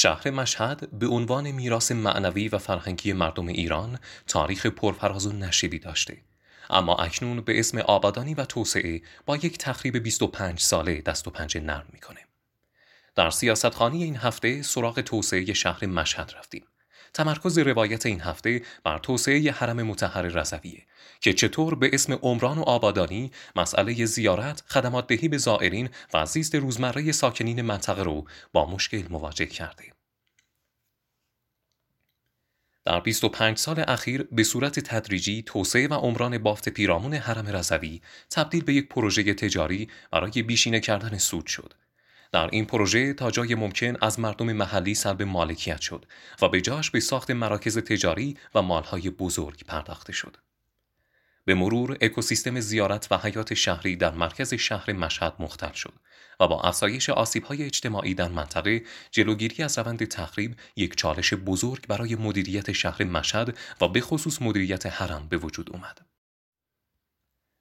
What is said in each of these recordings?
شهر مشهد به عنوان میراث معنوی و فرهنگی مردم ایران تاریخ پرفراز و نشیبی داشته اما اکنون به اسم آبادانی و توسعه با یک تخریب 25 ساله دست و پنجه نرم می‌کنه. در سیاستخانی این هفته سراغ توسعه شهر مشهد رفتیم. تمرکز روایت این هفته بر توسعه حرم متحر رضویه که چطور به اسم عمران و آبادانی مسئله زیارت، خدمات دهی به زائرین و زیست روزمره ساکنین منطقه رو با مشکل مواجه کرده. در 25 سال اخیر به صورت تدریجی توسعه و عمران بافت پیرامون حرم رضوی تبدیل به یک پروژه تجاری برای بیشینه کردن سود شد در این پروژه تا جای ممکن از مردم محلی سلب مالکیت شد و به جاش به ساخت مراکز تجاری و مالهای بزرگ پرداخته شد. به مرور اکوسیستم زیارت و حیات شهری در مرکز شهر مشهد مختل شد و با افزایش آسیب‌های اجتماعی در منطقه جلوگیری از روند تخریب یک چالش بزرگ برای مدیریت شهر مشهد و به خصوص مدیریت حرم به وجود اومد.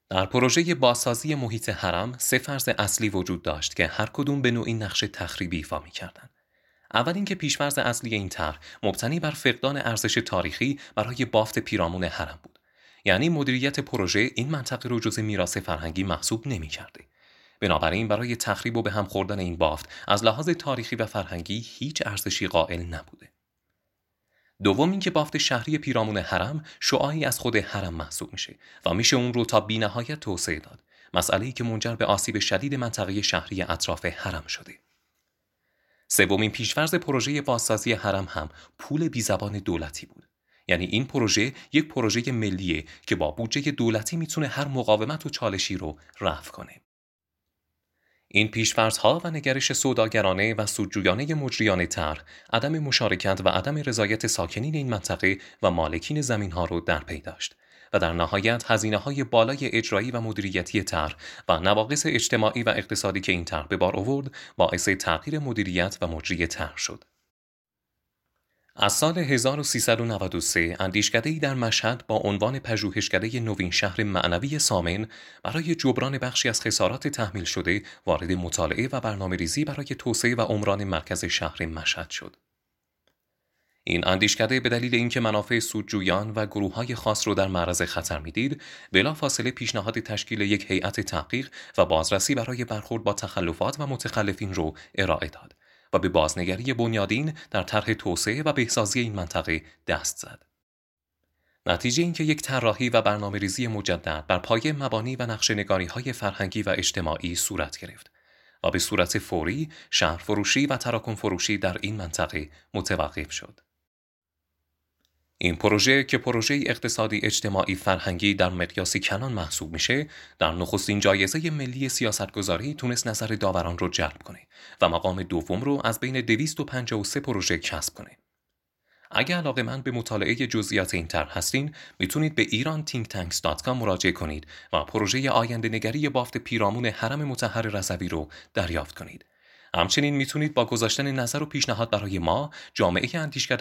در پروژه بازسازی محیط حرم سه فرض اصلی وجود داشت که هر کدوم به نوعی نقش تخریبی ایفا می‌کردند. اول اینکه پیشفرض اصلی این طرح مبتنی بر فقدان ارزش تاریخی برای بافت پیرامون حرم بود. یعنی مدیریت پروژه این منطقه رو جز میراث فرهنگی محسوب نمی‌کرده. بنابراین برای تخریب و به هم خوردن این بافت از لحاظ تاریخی و فرهنگی هیچ ارزشی قائل نبوده. دوم اینکه بافت شهری پیرامون حرم شعاعی از خود حرم محسوب میشه و میشه اون رو تا بینهایت توسعه داد. مسئله ای که منجر به آسیب شدید منطقه شهری اطراف حرم شده. سومین پیشورز پروژه بازسازی حرم هم پول بیزبان دولتی بود. یعنی این پروژه یک پروژه ملیه که با بودجه دولتی می‌تونه هر مقاومت و چالشی رو رفع کنه. این پیشفرزها و نگرش سوداگرانه و سودجویانه مجریان طرح عدم مشارکت و عدم رضایت ساکنین این منطقه و مالکین زمین ها رو در پی داشت و در نهایت هزینه های بالای اجرایی و مدیریتی طرح و نواقص اجتماعی و اقتصادی که این طرح به بار آورد باعث تغییر مدیریت و مجری طرح شد. از سال 1393 اندیشکدهی در مشهد با عنوان پژوهشکده نوین شهر معنوی سامن برای جبران بخشی از خسارات تحمیل شده وارد مطالعه و برنامه ریزی برای توسعه و عمران مرکز شهر مشهد شد. این اندیشکده به دلیل اینکه منافع سودجویان و گروه های خاص رو در معرض خطر می‌دید، فاصله پیشنهاد تشکیل یک هیئت تحقیق و بازرسی برای برخورد با تخلفات و متخلفین رو ارائه داد. و به بازنگری بنیادین در طرح توسعه و بهسازی این منطقه دست زد. نتیجه اینکه یک طراحی و برنامه ریزی مجدد بر پایه مبانی و نقشنگاری های فرهنگی و اجتماعی صورت گرفت و به صورت فوری شهر فروشی و تراکم فروشی در این منطقه متوقف شد. این پروژه که پروژه اقتصادی اجتماعی فرهنگی در مقیاسی کنان محسوب میشه در نخستین جایزه ملی سیاستگذاری تونست نظر داوران رو جلب کنه و مقام دوم رو از بین 253 پروژه کسب کنه. اگر علاقه من به مطالعه جزئیات این طرح هستین می‌تونید به iranThinkTanks.com مراجعه کنید و پروژه آینده نگری بافت پیرامون حرم متحر رضوی رو دریافت کنید. همچنین می‌تونید با گذاشتن نظر و پیشنهاد برای ما جامعه اندیشکده